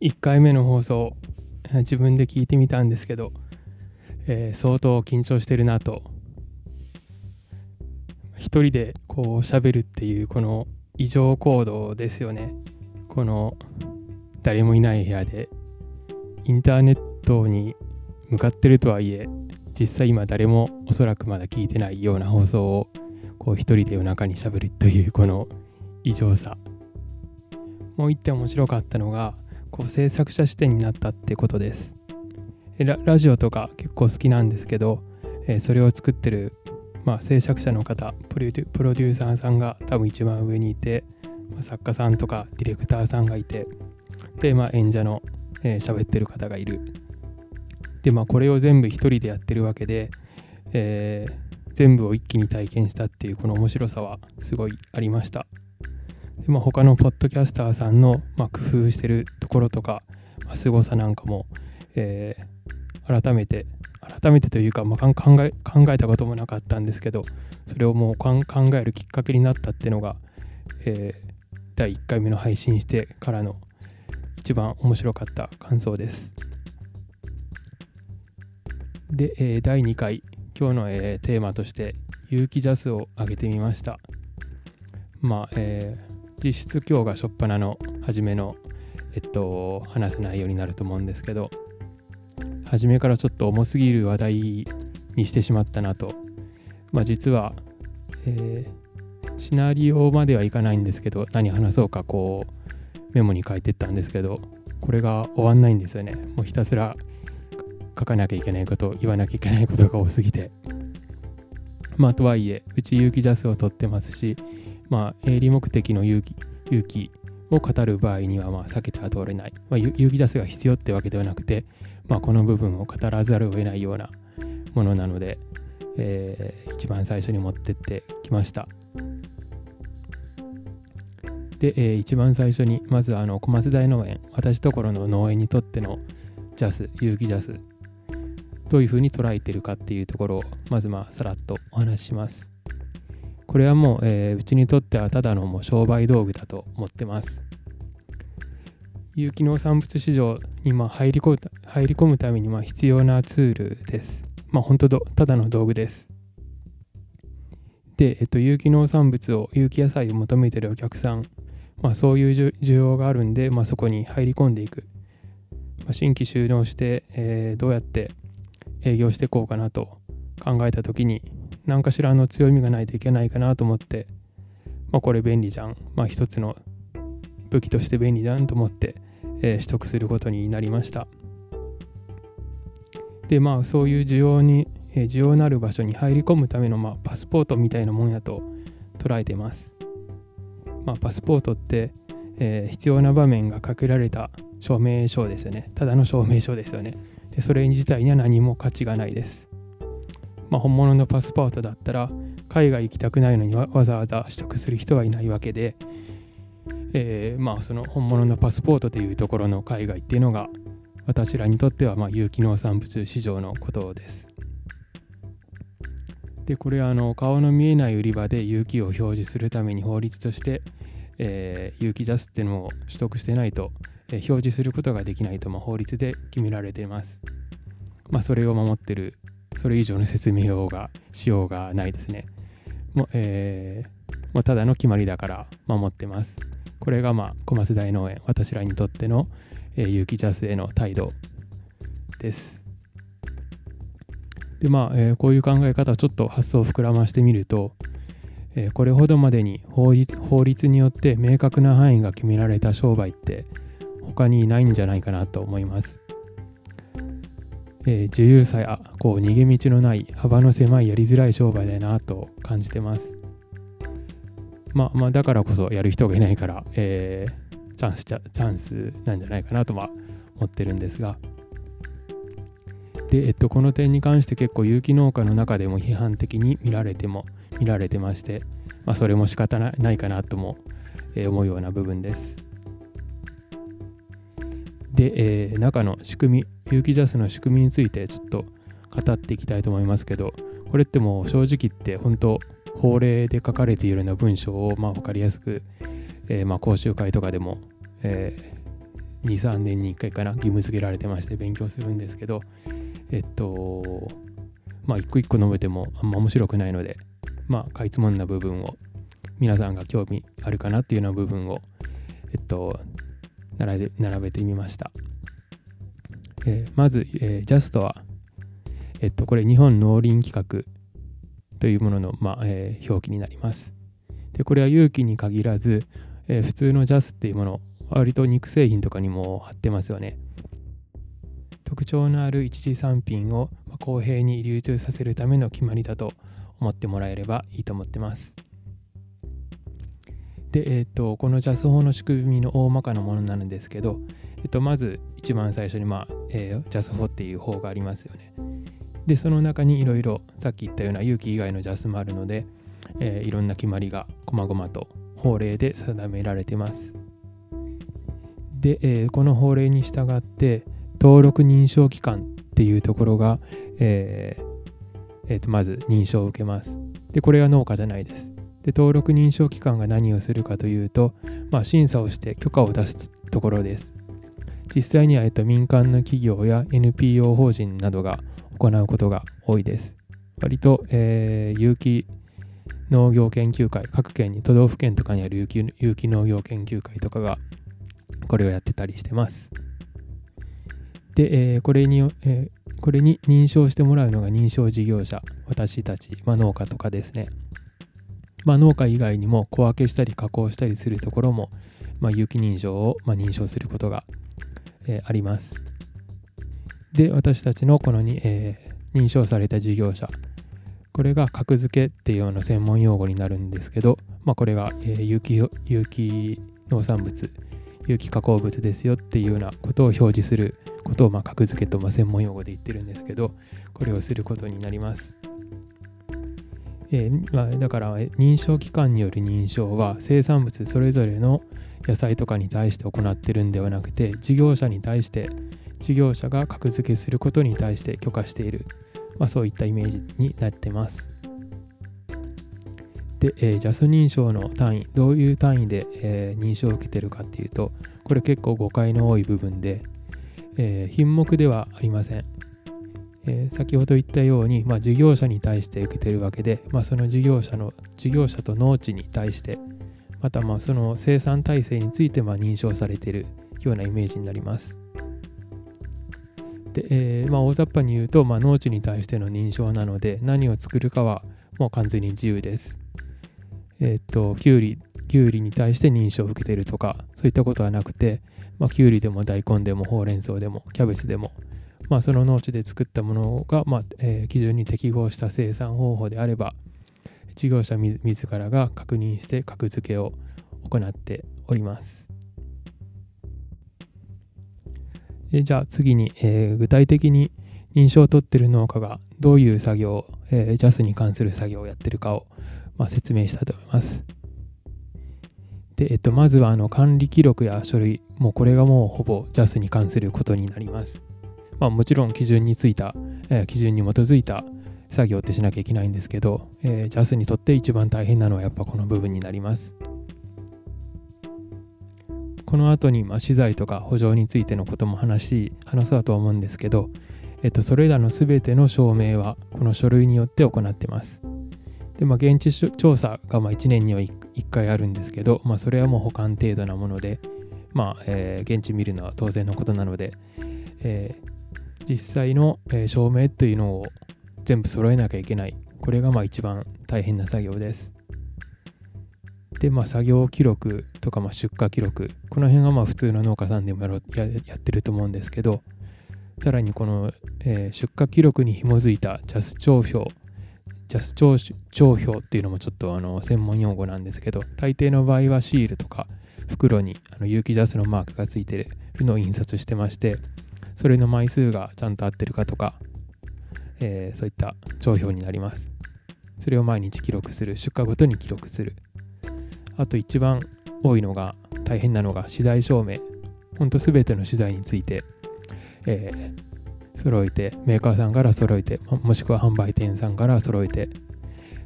1回目の放送自分で聞いてみたんですけど、えー、相当緊張してるなと。一人でこう喋るっていうこの異常行動ですよね。この誰もいない部屋で。インターネットに向かってるとはいえ実際今誰もおそらくまだ聞いてないような放送をこう一人で夜中にしゃべるというこの異常さ。もう一点面白かったのがこう制作者視点になったってことです。ララジオとか結構好きなんですけど、えー、それを作ってる、まあ、制作者の方プロデューサーさんが多分一番上にいて、まあ、作家さんとかディレクターさんがいてで、まあ、演者の喋、えー、ってる方がいる。でまあこれを全部一人でやってるわけで、えー、全部を一気に体験したっていうこの面白さはすごいありました。で、まあ、他のポッドキャスターさんの、まあ、工夫してるところとか、まあ、凄さなんかも、えー、改めて改めてというか、まあ、考え考えたこともなかったんですけどそれをもう考えるきっかけになったっていうのが、えー、第1回目の配信してからの一番面白かった感想です。で、えー、第2回今日の、えー、テーマとして有機ジャスを挙げてみました。まあ、えー、実質今日が初っ端の初めの、えっと、話す内容になると思うんですけど初めからちょっと重すぎる話題にしてしまったなと。まあ実は、えー、シナリオまではいかないんですけど何話そうかこうメモに書いてったんですけどこれが終わんないんですよねもうひたすら書かなきゃいけないこと言わなきゃいけないことが多すぎてまあとはいえうち有機ジャスを取ってますしまあ営利目的の有機有機を語る場合にはまあ避けては通れない、まあ、有機ジャスが必要ってわけではなくて、まあ、この部分を語らざるを得ないようなものなので、えー、一番最初に持ってってきました。で、えー、一番最初にまずあの小松大農園私ところの農園にとってのジャス有機ジャスどういうふうに捉えてるかっていうところをまずまあさらっとお話ししますこれはもう、えー、うちにとってはただのもう商売道具だと思ってます。有機農産物市場にまあ入り込む入り込むためにまあ必要なツールです。まあ本当ただの道具です。で、えっと、有機農産物を有機野菜を求めてるお客さん。まあ、そういう需要があるんで、まあ、そこに入り込んでいく、まあ、新規収納して、えー、どうやって営業していこうかなと考えた時に何かしらの強みがないといけないかなと思って、まあ、これ便利じゃん、まあ、一つの武器として便利じゃんと思って、えー、取得することになりましたでまあそういう需要に、えー、需要のある場所に入り込むための、まあ、パスポートみたいなもんやと捉えてますまあ、パスポートって、えー、必要な場面がかけられた証明書ですよね。ただの証明書ですよね。でそれ自体には何も価値がないです。まあ、本物のパスポートだったら海外行きたくないのにわざわざ取得する人はいないわけで、えー、まあその本物のパスポートというところの海外っていうのが私らにとってはまあ有機農産物市場のことです。でこれはあの顔の見えない売り場で有機を表示するために法律として、えー、有機ジャスっていうのを取得してないと、えー、表示することができないと、ま、法律で決められています。まあ、それを守ってる、それ以上の説明をがしようがないですね。もえー、もうただの決まりだから守ってます。これがまあ小松大農園、私らにとっての、えー、有機ジャスへの態度です。でまあ、えー、こういう考え方をちょっと発想を膨らましてみると、えー、これほどまでに法律法律によって明確な範囲が決められた商売って他にないんじゃないかなと思います。えー、自由さやこう逃げ道のない幅の狭いやりづらい商売だなと感じてます。まあまあだからこそやる人がいないから、えー、チャンスチャンスなんじゃないかなとは思ってるんですが。で、えっと、この点に関して結構有機農家の中でも批判的に見られても見られてまして、まあ、それも仕方ないかなとも、えー、思うような部分です。で、えー、中の仕組み、有機ジャスの仕組みについてちょっと語っていきたいと思いますけど、これってもう正直言って本当法令で書かれているような文章をまあ分かりやすく、えー、まあ講習会とかでも、え23年に1回かな義務付けられてまして勉強するんですけどえっとまあ一個一個述べてもあんま面白くないのでまあかいつまんだ部分を皆さんが興味あるかなっていうような部分をえっと並べ並べてみました、えー、まず、えー、ジャストはえっとこれ日本農林規格というものの、まあえー、表記になります。でこれは有機に限らず、えー、普通のジャスっていうもの割と肉製品とかにも貼ってますよね。特徴のある一次産品を公平に流通させるための決まりだと思ってもらえればいいと思ってます。で、えーと、このジャス法の仕組みの大まかなものなんですけど、えーと、まず一番最初に、まあえー、ジャス法っていう法がありますよね。で、その中にいろいろさっき言ったような有機以外のジャスもあるので、えー、いろんな決まりが細々と法令で定められてます。で、えー、この法令に従って、登録認証機関っていうところが、えーえー、とまず認証を受けます。で、これは農家じゃないです。で、登録認証機関が何をするかというと、まあ、審査をして許可を出すところです。実際には、えっと、民間の企業や NPO 法人などが行うことが多いです。割と、えー、有機農業研究会、各県に、都道府県とかにある有機有機農業研究会とかがこれをやってたりしてます。で、えー、これに、えー、これに認証してもらうのが認証事業者、私たち、まあ、農家とかですね。まあ、農家以外にも小分けしたり加工したりするところも、まあ、有機認証を、まあ、認証することが、えー、あります。で、私たちのこのに、えー、認証された事業者、これが格付けっていうような専門用語になるんですけど、まあ、これが、えー、有機有機農産物、有機加工物ですよっていうようなことを表示することをまあ格付けとま専門用語で言ってるんですけど、これをすることになります。えー、だから認証機関による認証は生産物それぞれの野菜とかに対して行ってるんではなくて事業者に対して事業者が格付けすることに対して許可している、まあ、そういったイメージになってます。で、えー、ジャス認証の単位どういう単位で、えー、認証を受けてるかっていうとこれ結構誤解の多い部分でえー、品目ではありません。えー、先ほど言ったように、まあ、事業者に対して受けてるわけで、まあ、その事業者の事業者と農地に対してまたまあその生産体制についてまあ認証されているようなイメージになります。で、えー、まあ、大雑把に言うと、まあ、農地に対しての認証なので何を作るかはもう完全に自由です。えっ、と、きゅうり、きゅうりに対して認証を受けているとかそういったことはなくて、まあ、きゅうりでも大根でもほうれん草でもキャベツでも、まあ、その農地で作ったものが、まあえー、基準に適合した生産方法であれば事業者自らが確認して格付けを行っております。えじゃあ次に、えー、具体的に認証を取ってる農家がどういう作業、えー、JAS に関する作業をやってるかを、まあ、説明したいと思います。で、えっと、まずはあの管理記録や書類、もうこれがもうほぼ JAS に関することになります。まあ、もちろん基準についた、えー、基準に基づいた作業ってしなきゃいけないんですけど、えー、JAS にとって一番大変なのはやっぱこの部分になります。この後にまあ資材とか補助についてのことも話し話そうとは思うんですけど、えっと、それらの全ての証明はこの書類によって行ってます。で、まあ、現地調査がまあ1年には 1, 1回あるんですけど、まあ、それはもう保管程度なもので、まあえー、現地見るのは当然のことなので、えー、実際の、えー、証明というのを全部揃えなきゃいけない。これがまあ一番大変な作業です。で、まあ、作業記録とかまあ出荷記録、この辺はまあ普通の農家さんでもやろややってると思うんですけど、さらにこの、えー、出荷記録に紐づいたジャス帳表、ジャス帳帳票っていうのもちょっとあの専門用語なんですけど、大抵の場合はシールとか袋にあの有機ジャスのマークがついてるのを印刷してまして、それの枚数がちゃんと合ってるかとか、えー、そういった帳票になります。それを毎日記録する、出荷ごとに記録する。あと一番多いのが、大変なのが資材証明。ほんと全ての資材について、えー揃えて、メーカーさんから揃えて、もしくは販売店さんから揃えて、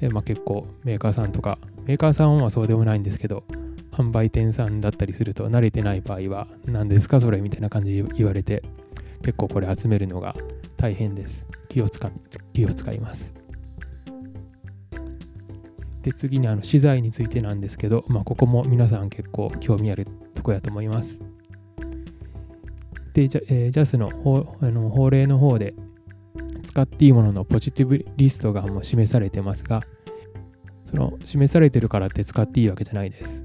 えまあ、結構メーカーさんとか、メーカーさんはそうでもないんですけど、販売店さんだったりすると慣れてない場合は何ですかそれみたいな感じで言われて結構これ集めるのが大変です。気を使気を使います。で次にあの資材についてなんですけど、まあ、ここも皆さん結構興味あるとこやと思います。でジャ,、えー、ジャスの法あの法令の方で使っていいもののポジティブリストがもう示されてますがその示されてるからって使っていいわけじゃないです。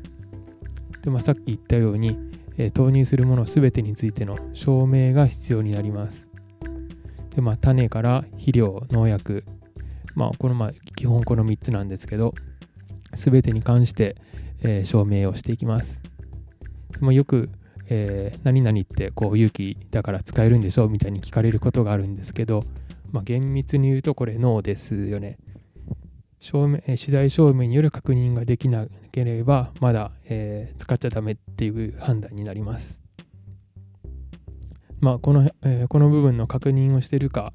で、まあ、さっき言ったように、え、投入するもの全てについての証明が必要になります。で、まあ、種から肥料、農薬、まあ、このまあ基本この3つなんですけど、全てに関して、えー、証明をしていきます。まあ、よく、えー、何々ってこう勇気だから使えるんでしょみたいに聞かれることがあるんですけど、まあ、厳密に言うとこれノーですよね。証明資材証明による確認ができなければまだ、えー、使っちゃダメっていう判断になります。まあこの、えー、この部分の確認をしてるか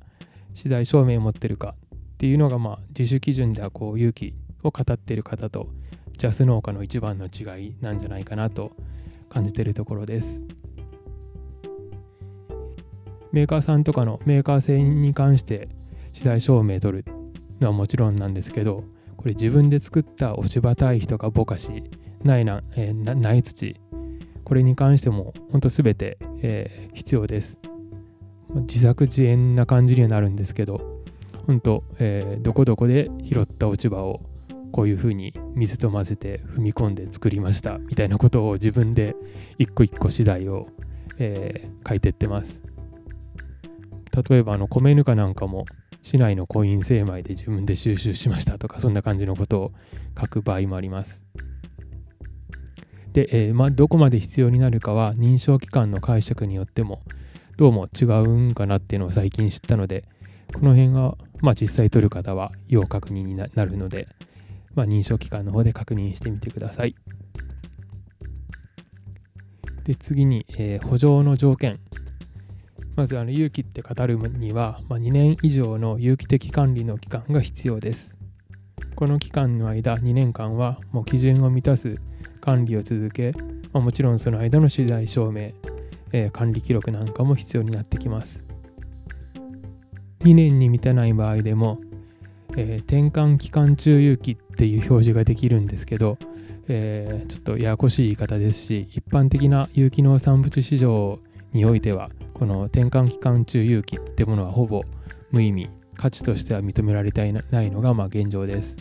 資材証明を持ってるかっていうのがまあ自主基準ではこう勇気を語っている方とジャス農家の一番の違いなんじゃないかなと感じているところです。メーカーさんとかのメーカー製に関して資材証明取るのはもちろんなんですけどこれ自分で作った落ち葉堆肥とかぼかし苗な、えー、苗土これに関しても本当全て、えー、必要です。自作自演な感じにはなるんですけど本当、えー、どこどこで拾った落ち葉をこういうふうに水と混ぜて踏み込んで作りましたみたいなことを自分で一個一個次第を、えー、書いてってます。例えばあの米ぬかなんかも市内のコイン精米で自分で収集しましたとかそんな感じのことを書く場合もあります。で、えー、まあ、どこまで必要になるかは認証機関の解釈によってもどうも違うんかなっていうのを最近知ったのでこの辺が、まあ、実際取る方は要確認になるので、まあ、認証機関の方で確認してみてください。で次に、えー、補助の条件まずあの有機って語るには、まあ、2年以上の有機的管理の期間が必要です。この期間の間2年間はもう基準を満たす管理を続け、まあ、もちろんその間の取材証明、えー、管理記録なんかも必要になってきます。2年に満たない場合でも、えー、転換期間中有機っていう表示ができるんですけど、えー、ちょっとややこしい言い方ですし一般的な有機農産物市場においてはこの転換期間中有機ってものはほぼ無意味価値としては認められていないのがまあ現状です。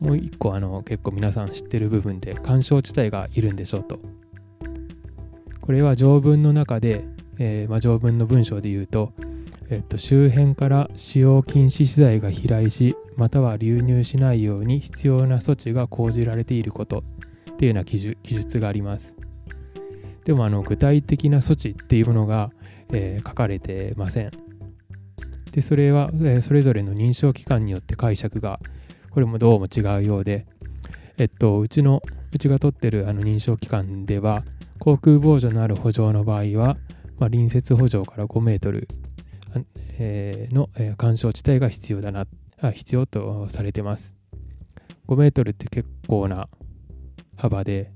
もう一個あの結構皆さん知ってる部分で干渉地帯がいるんでしょうと。これは条文の中で、えー、まあ、条文の文章で言うと、えっと、周辺から使用禁止資材が飛来しまたは流入しないように必要な措置が講じられていることっていうような記述があります。でもあの具体的な措置っていうものが、えー、書かれてません。でそれは、えー、それぞれの認証機関によって解釈がこれもどうも違うようで、えっと、うちのうちが取ってるあの認証機関では航空防除のある補助の場合は、まあ、隣接補助から5メートル、えー、の、えー、干渉地帯が必要だな必要とされてます。5メートルって結構な幅で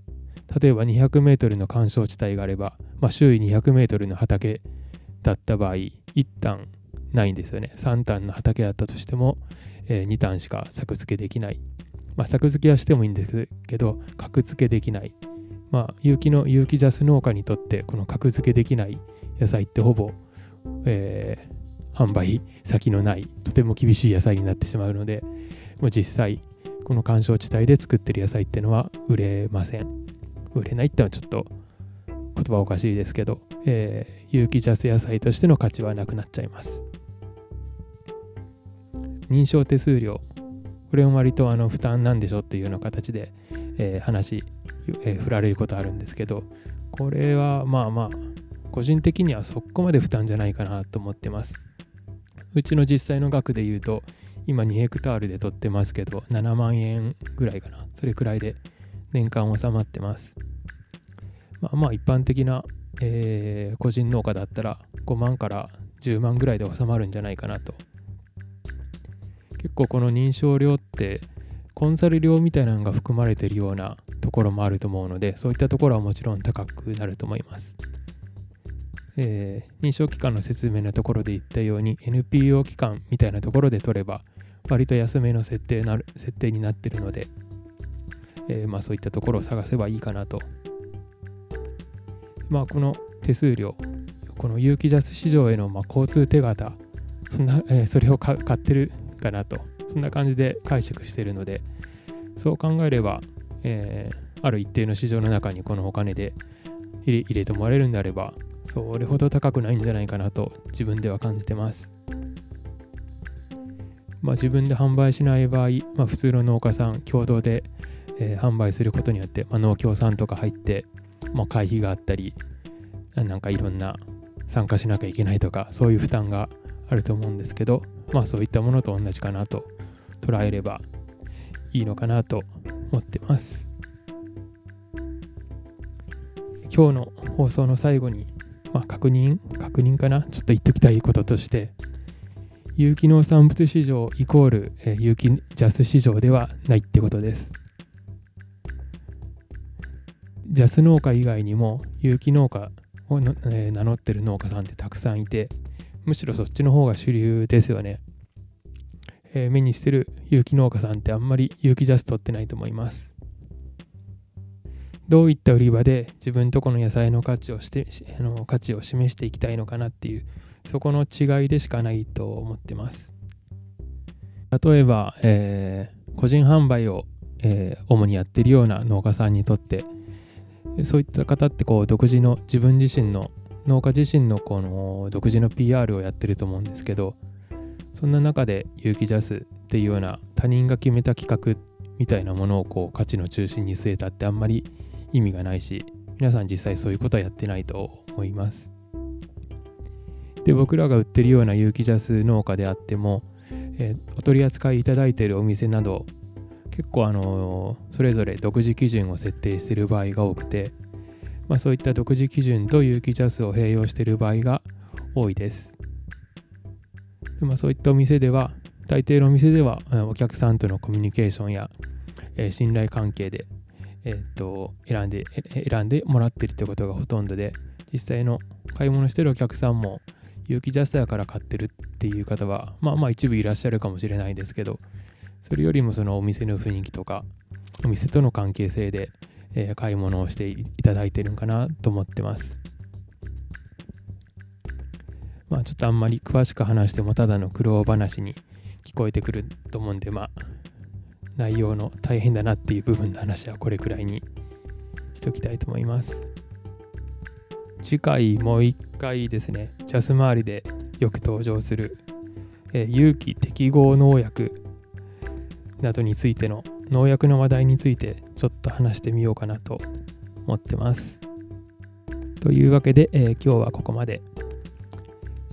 例えば200メートルの干渉地帯があれば、まあ、周囲200メートルの畑だった場合、1単ないんですよね。3単の畑だったとしても、えー、2単しか作付けできない。まあ、作付けはしてもいいんですけど、格付けできない。まあ、有機の有機ジャス農家にとって、この格付けできない野菜ってほぼ、えー、販売先のない、とても厳しい野菜になってしまうので、もう実際、この干渉地帯で作ってる野菜ってのは売れません。売れないってのはちょっと言葉おかしいですけど、えー、有機ジャス野菜としての価値はなくなっちゃいます。認証手数料、これも割とあの負担なんでしょっていうような形で、えー、話、えー、振られることあるんですけど、これはまあまあ、個人的にはそこまで負担じゃないかなと思ってます。うちの実際の額で言うと、今2ヘクタールで取ってますけど、7万円ぐらいかな。それくらいで年間収まってます。まあまあ一般的な、えー、個人農家だったら5万から10万ぐらいで収まるんじゃないかなと。結構この認証料ってコンサル料みたいなのが含まれてるようなところもあると思うのでそういったところはもちろん高くなると思います。えー、認証機関の説明のところで言ったように NPO 機関みたいなところで取れば割と安めの設定なる設定になってるので、えー、まあ、そういったところを探せばいいかなと。まあ、この手数料、この有機ジャス市場へのま交通手形、そんなえー、それを買ってるかなと、そんな感じで解釈してるので、そう考えれば、えー、ある一定の市場の中にこのお金で入れ入れてもらえるんであれば、それほど高くないんじゃないかなと自分では感じてます。まあ、自分で販売しない場合、まあ、普通の農家さん共同で、えー、販売することによって、まあ、農協さんとか入って、まあ、会費があったりなんかいろんな参加しなきゃいけないとかそういう負担があると思うんですけどまあそういったものと同じかなと捉えればいいのかなと思ってます。今日の放送の最後に、まあ、確認確認かな？ちょっと言っときたいこととして有機農産物市場イコール、え、有機ジャス市場ではないってことです。ジャス農家以外にも有機農家を、えー、名乗ってる農家さんってたくさんいてむしろそっちの方が主流ですよね。えー、目にしてる有機農家さんってあんまり有機ジャス取ってないと思います。どういった売り場で自分とこの野菜の価値をしてあの価値を示していきたいのかなっていうそこの違いでしかないと思ってます。例えば、えー、個人販売を、えー、主にやってるような農家さんにとってそういった方ってこう独自の自分自身の農家自身のこの独自の PR をやってると思うんですけどそんな中で有機ジャスっていうような他人が決めた企画みたいなものをこう価値の中心に据えたってあんまり意味がないし皆さん実際そういうことはやってないと思います。で僕らが売ってるような有機ジャス農家であっても、え、お取り扱いいただいているお店など結構あのそれぞれ独自基準を設定している場合が多くて、まあ、そういった独自基準と有機ジャスを併用している場合が多いです。まあ、そういったお店では大抵のお店ではお客さんとのコミュニケーションや、えー、信頼関係で、えー、っと選んで選んでもらってるということがほとんどで実際の買い物してるお客さんも有機ジャスだから買ってるっていう方は、まあまあ一部いらっしゃるかもしれないですけど、それよりもそのお店の雰囲気とか、お店との関係性で、えー、買い物をしていただいてるんかなと思ってます。まあちょっとあんまり詳しく話してもただの苦労話に聞こえてくると思うんで、まあ内容の大変だなっていう部分の話はこれくらいにしときたいと思います。次回もう一回ですね、ジャス周りでよく登場する、えー、有機適合農薬などについての農薬の話題についてちょっと話してみようかなと思ってます。というわけで、えー、今日はここまで。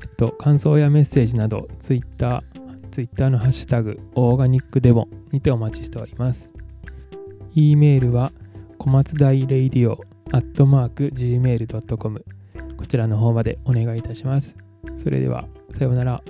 えっと、感想やメッセージなど、Twitter、Twitter のハッシュタグ、オーガニックデモにてお待ちしております。e メールは、小松大レイディオアットマーク gmail.com こちらの方までお願いいたします。それでは、さようなら。